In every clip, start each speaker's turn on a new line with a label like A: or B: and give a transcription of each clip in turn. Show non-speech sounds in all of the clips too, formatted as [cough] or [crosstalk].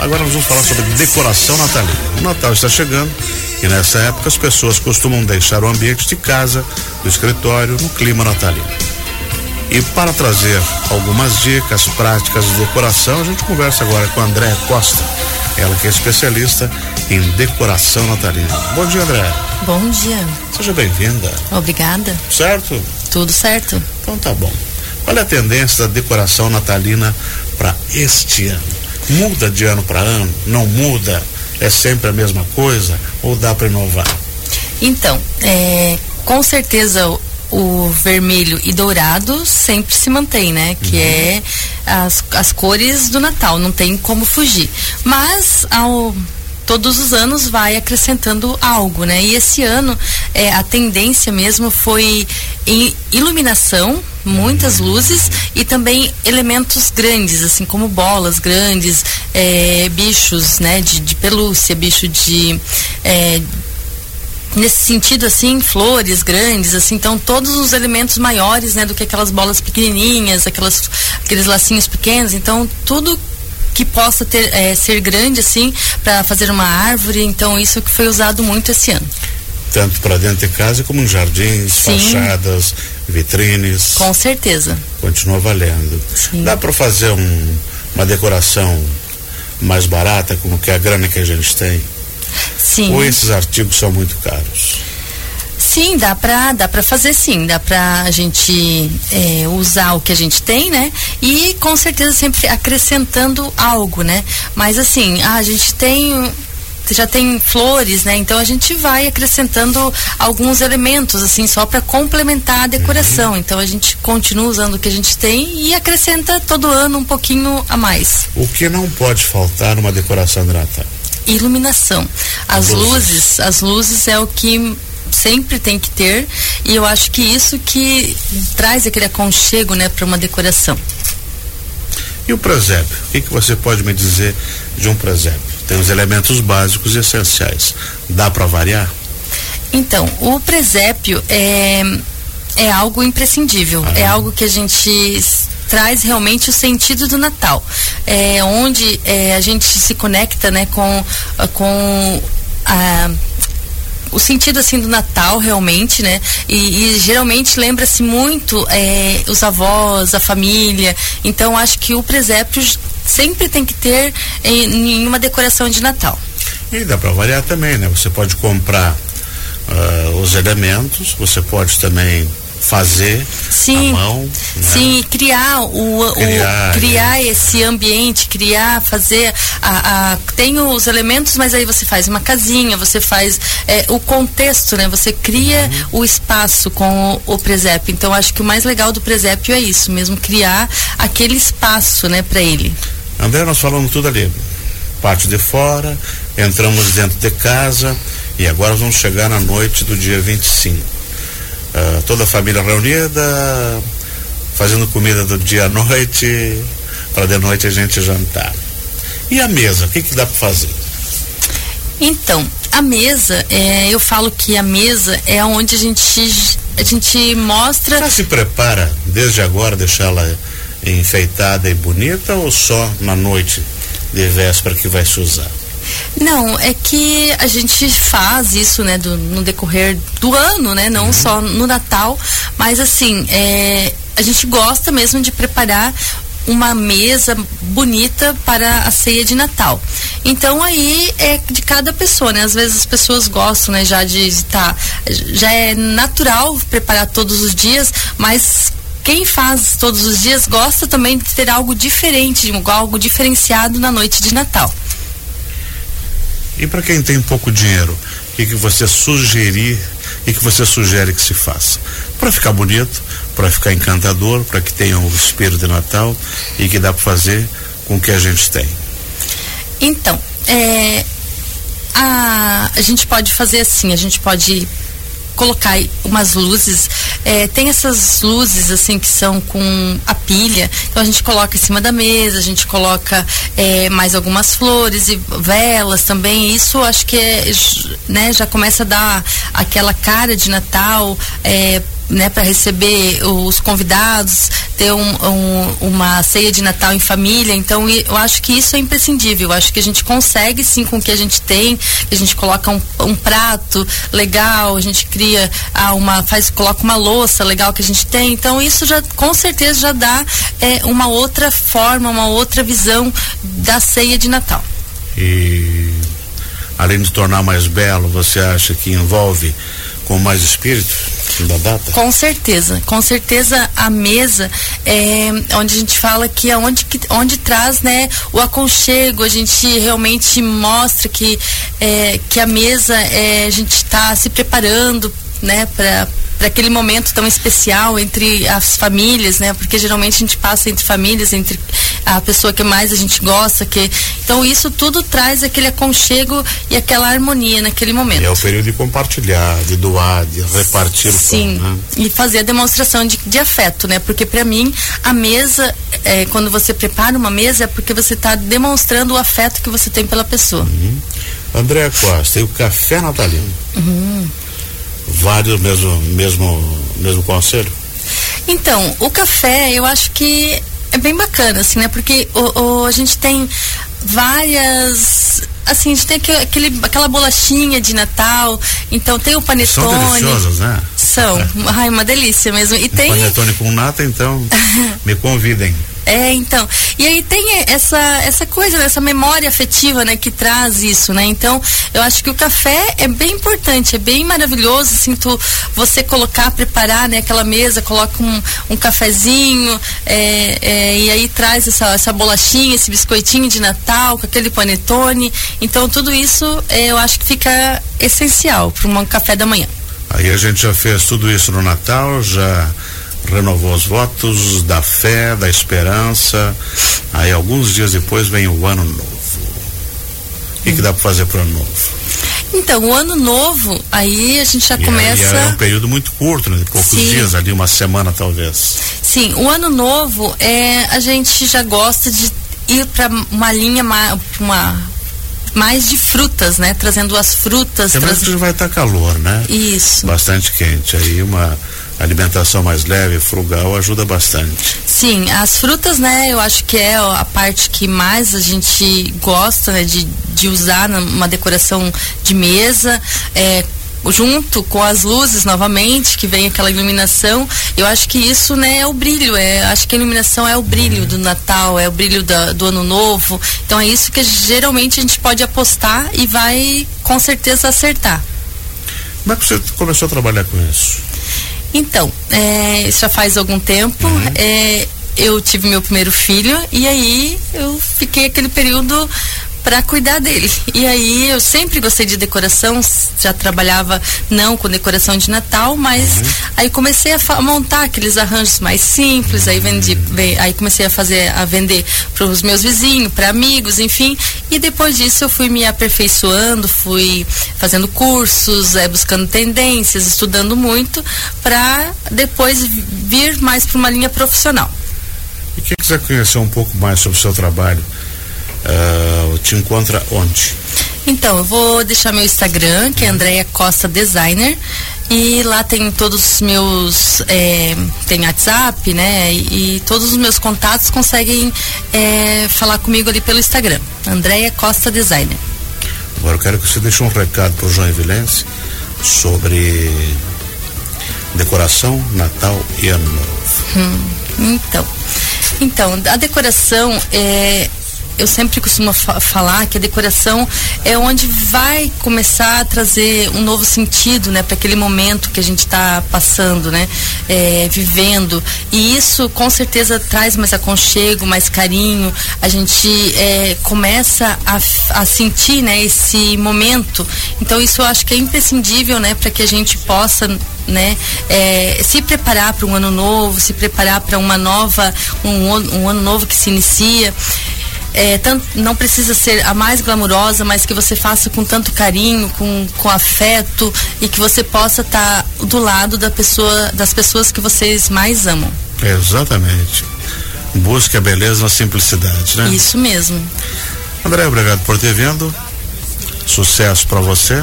A: Agora nós vamos falar sobre decoração natalina. O Natal está chegando e nessa época as pessoas costumam deixar o ambiente de casa, do escritório, no clima natalino. E para trazer algumas dicas práticas de decoração, a gente conversa agora com a André Costa, ela que é especialista em decoração natalina. Bom dia, André.
B: Bom dia.
A: Seja bem-vinda.
B: Obrigada.
A: Certo?
B: Tudo certo.
A: Então tá bom. Qual é a tendência da decoração natalina para este ano? Muda de ano para ano? Não muda? É sempre a mesma coisa? Ou dá para inovar?
B: Então, é, com certeza o, vermelho e dourado sempre se mantém, né? Que uhum. é as, as cores do Natal, não tem como fugir. Mas ao todos os anos vai acrescentando algo, né? E esse ano é, a tendência mesmo foi em iluminação, muitas luzes e também elementos grandes, assim como bolas grandes, é, bichos, né? De, de, pelúcia, bicho de é, nesse sentido assim flores grandes assim então todos os elementos maiores né do que aquelas bolas pequenininhas aquelas aqueles lacinhos pequenos então tudo que possa ter é, ser grande assim para fazer uma árvore. Então isso que foi usado muito esse ano.
A: Tanto para dentro de casa como em jardins, Sim. fachadas, vitrines.
B: Com certeza.
A: Continua valendo. Sim. Dá para fazer um, uma decoração mais barata com que a grana que a gente tem?
B: Sim.
A: Ou esses artigos são muito caros?
B: Sim, dá pra, dá pra fazer sim, dá pra a gente é, usar o que a gente tem, né? E com certeza sempre acrescentando algo, né? Mas assim, a gente tem já tem flores, né? Então a gente vai acrescentando alguns elementos assim só para complementar a decoração. Uhum. Então a gente continua usando o que a gente tem e acrescenta todo ano um pouquinho a mais.
A: O que não pode faltar numa decoração de Natal?
B: Iluminação. As luzes. luzes, as luzes é o que sempre tem que ter e eu acho que isso que traz aquele aconchego, né, para uma decoração.
A: E o presépio? O que, que você pode me dizer de um presépio? Tem os elementos básicos e essenciais. Dá para variar?
B: Então, o presépio é, é algo imprescindível. É algo que a gente traz realmente o sentido do Natal. É onde é, a gente se conecta né, com, com a o sentido assim do Natal realmente, né? E, e geralmente lembra-se muito é, os avós, a família. Então acho que o presépio sempre tem que ter em, em uma decoração de Natal.
A: E dá para variar também, né? Você pode comprar uh, os elementos, você pode também fazer
B: sim,
A: a mão. Né?
B: Sim, criar o, criar, o criar é. esse ambiente, criar, fazer a, a, tem os elementos, mas aí você faz uma casinha, você faz é, o contexto, né? Você cria uhum. o espaço com o, o, presépio. Então acho que o mais legal do presépio é isso, mesmo criar aquele espaço, né, para ele.
A: André, nós falamos tudo ali. Parte de fora, entramos dentro de casa e agora vamos chegar na noite do dia 25 Uh, toda a família reunida, fazendo comida do dia à noite, para de noite a gente jantar. E a mesa, o que, que dá para fazer?
B: Então, a mesa, é, eu falo que a mesa é onde a gente, a gente mostra.
A: Já se prepara desde agora deixá-la enfeitada e bonita ou só na noite de véspera que vai se usar?
B: Não, é que a gente faz isso, né, do, no decorrer do ano, né, não uhum. só no Natal, mas assim, é, a gente gosta mesmo de preparar uma mesa bonita para a ceia de Natal. Então aí é de cada pessoa, né? Às vezes as pessoas gostam, né, já de estar, tá, já é natural preparar todos os dias, mas quem faz todos os dias gosta também de ter algo diferente, algo diferenciado na noite de Natal.
A: E para quem tem pouco dinheiro, o que, que você sugerir e que você sugere que se faça? Para ficar bonito, para ficar encantador, para que tenha o espírito de Natal e que dá para fazer com o que a gente tem.
B: Então, é, a, a gente pode fazer assim, a gente pode colocar umas luzes. É, tem essas luzes assim que são com a pilha. Então a gente coloca em cima da mesa, a gente coloca é, mais algumas flores e velas também. Isso acho que é, né, já começa a dar aquela cara de Natal. É, né, para receber os convidados, ter um, um, uma ceia de Natal em família. Então, eu acho que isso é imprescindível. Eu acho que a gente consegue sim com o que a gente tem, a gente coloca um, um prato legal, a gente cria ah, uma, faz, coloca uma louça legal que a gente tem. Então, isso já com certeza já dá é, uma outra forma, uma outra visão da ceia de Natal.
A: E além de tornar mais belo, você acha que envolve com mais espírito da data?
B: Com certeza, com certeza a mesa é onde a gente fala que é onde, que, onde traz né, o aconchego, a gente realmente mostra que, é, que a mesa é, a gente está se preparando né, para para aquele momento tão especial entre as famílias, né? Porque geralmente a gente passa entre famílias, entre a pessoa que mais a gente gosta, que então isso tudo traz aquele aconchego e aquela harmonia naquele momento. E
A: é o período de compartilhar, de doar, de repartir
B: Sim,
A: pão, né?
B: e fazer a demonstração de, de afeto, né? Porque para mim a mesa, é, quando você prepara uma mesa, é porque você está demonstrando o afeto que você tem pela pessoa.
A: Uhum. André Costa, e o café natalino? Uhum vários mesmo mesmo mesmo conselho?
B: Então, o café, eu acho que é bem bacana, assim, né? Porque o, o a gente tem várias assim, a gente tem aquele, aquela bolachinha de Natal, então tem o panetone.
A: São deliciosos, né?
B: São, [laughs] ai, uma delícia mesmo. E
A: um
B: tem
A: panetone com nata, então [laughs] me convidem.
B: É, então. E aí tem essa, essa coisa, né, essa memória afetiva, né, que traz isso, né? Então, eu acho que o café é bem importante, é bem maravilhoso, assim, tu, você colocar, preparar, né, aquela mesa, coloca um, um cafezinho, é, é, e aí traz essa, essa bolachinha, esse biscoitinho de Natal, com aquele panetone. Então, tudo isso é, eu acho que fica essencial para um café da manhã.
A: Aí a gente já fez tudo isso no Natal, já renovou os votos da fé, da esperança. Aí alguns dias depois vem o ano novo. O que, que dá para fazer para o ano novo?
B: Então, o ano novo, aí a gente já e começa.
A: é um período muito curto, né? De poucos Sim. dias, ali, uma semana talvez.
B: Sim, o ano novo é a gente já gosta de ir para uma linha, uma, uma mais de frutas, né? Trazendo as frutas.
A: Também traz... vai estar tá calor, né?
B: Isso.
A: Bastante quente. Aí uma alimentação mais leve, frugal, ajuda bastante.
B: Sim, as frutas, né, eu acho que é a parte que mais a gente gosta, né, de, de usar numa decoração de mesa, é, junto com as luzes novamente, que vem aquela iluminação, eu acho que isso né, é o brilho, é, acho que a iluminação é o brilho do Natal, é o brilho da, do ano novo. Então é isso que geralmente a gente pode apostar e vai com certeza acertar.
A: Como é que você começou a trabalhar com isso?
B: Então, é, isso já faz algum tempo. Uhum. É, eu tive meu primeiro filho e aí eu fiquei aquele período para cuidar dele. E aí eu sempre gostei de decoração, já trabalhava não com decoração de Natal, mas uhum. aí comecei a montar aqueles arranjos mais simples, aí vendi, aí comecei a fazer a vender para os meus vizinhos, para amigos, enfim. E depois disso eu fui me aperfeiçoando, fui fazendo cursos, é, buscando tendências, estudando muito para depois vir mais para uma linha profissional.
A: E quem quiser conhecer um pouco mais sobre o seu trabalho, uh, te encontra onde?
B: Então, eu vou deixar meu Instagram, que é Andréia Costa Designer. E lá tem todos os meus. É, tem WhatsApp, né? E, e, todos os meus contatos conseguem é, falar comigo ali pelo Instagram. Andréia Costa Designer.
A: Agora eu quero que você deixe um recado para o João Evilense sobre decoração, Natal e Ano Novo.
B: Hum, então. Então, a decoração é, eu sempre costumo fa falar que a decoração é onde vai começar a trazer um novo sentido, né, para aquele momento que a gente está passando, né, é, vivendo. E isso com certeza traz mais aconchego, mais carinho. A gente é, começa a, a sentir, né, esse momento. Então isso eu acho que é imprescindível, né, para que a gente possa né, é, se preparar para um ano novo, se preparar para uma nova, um, um ano novo que se inicia é, tanto, não precisa ser a mais glamurosa, mas que você faça com tanto carinho, com, com afeto e que você possa estar tá do lado da pessoa, das pessoas que vocês mais amam.
A: Exatamente. Busque a beleza na simplicidade, né?
B: Isso mesmo.
A: André, obrigado por ter vindo. Sucesso para você.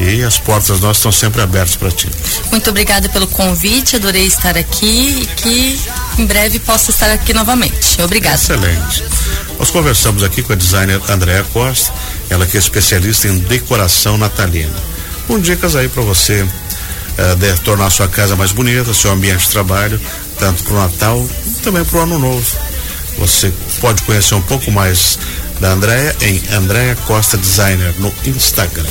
A: E as portas nossas estão sempre abertas para ti.
B: Muito obrigada pelo convite, adorei estar aqui e que em breve possa estar aqui novamente. Obrigada.
A: Excelente. Nós conversamos aqui com a designer Andréa Costa, ela que é especialista em decoração natalina. Com dicas aí para você uh, tornar sua casa mais bonita, seu ambiente de trabalho, tanto para o Natal também para o Ano Novo. Você pode conhecer um pouco mais da Andréa em Andréa Costa Designer no Instagram.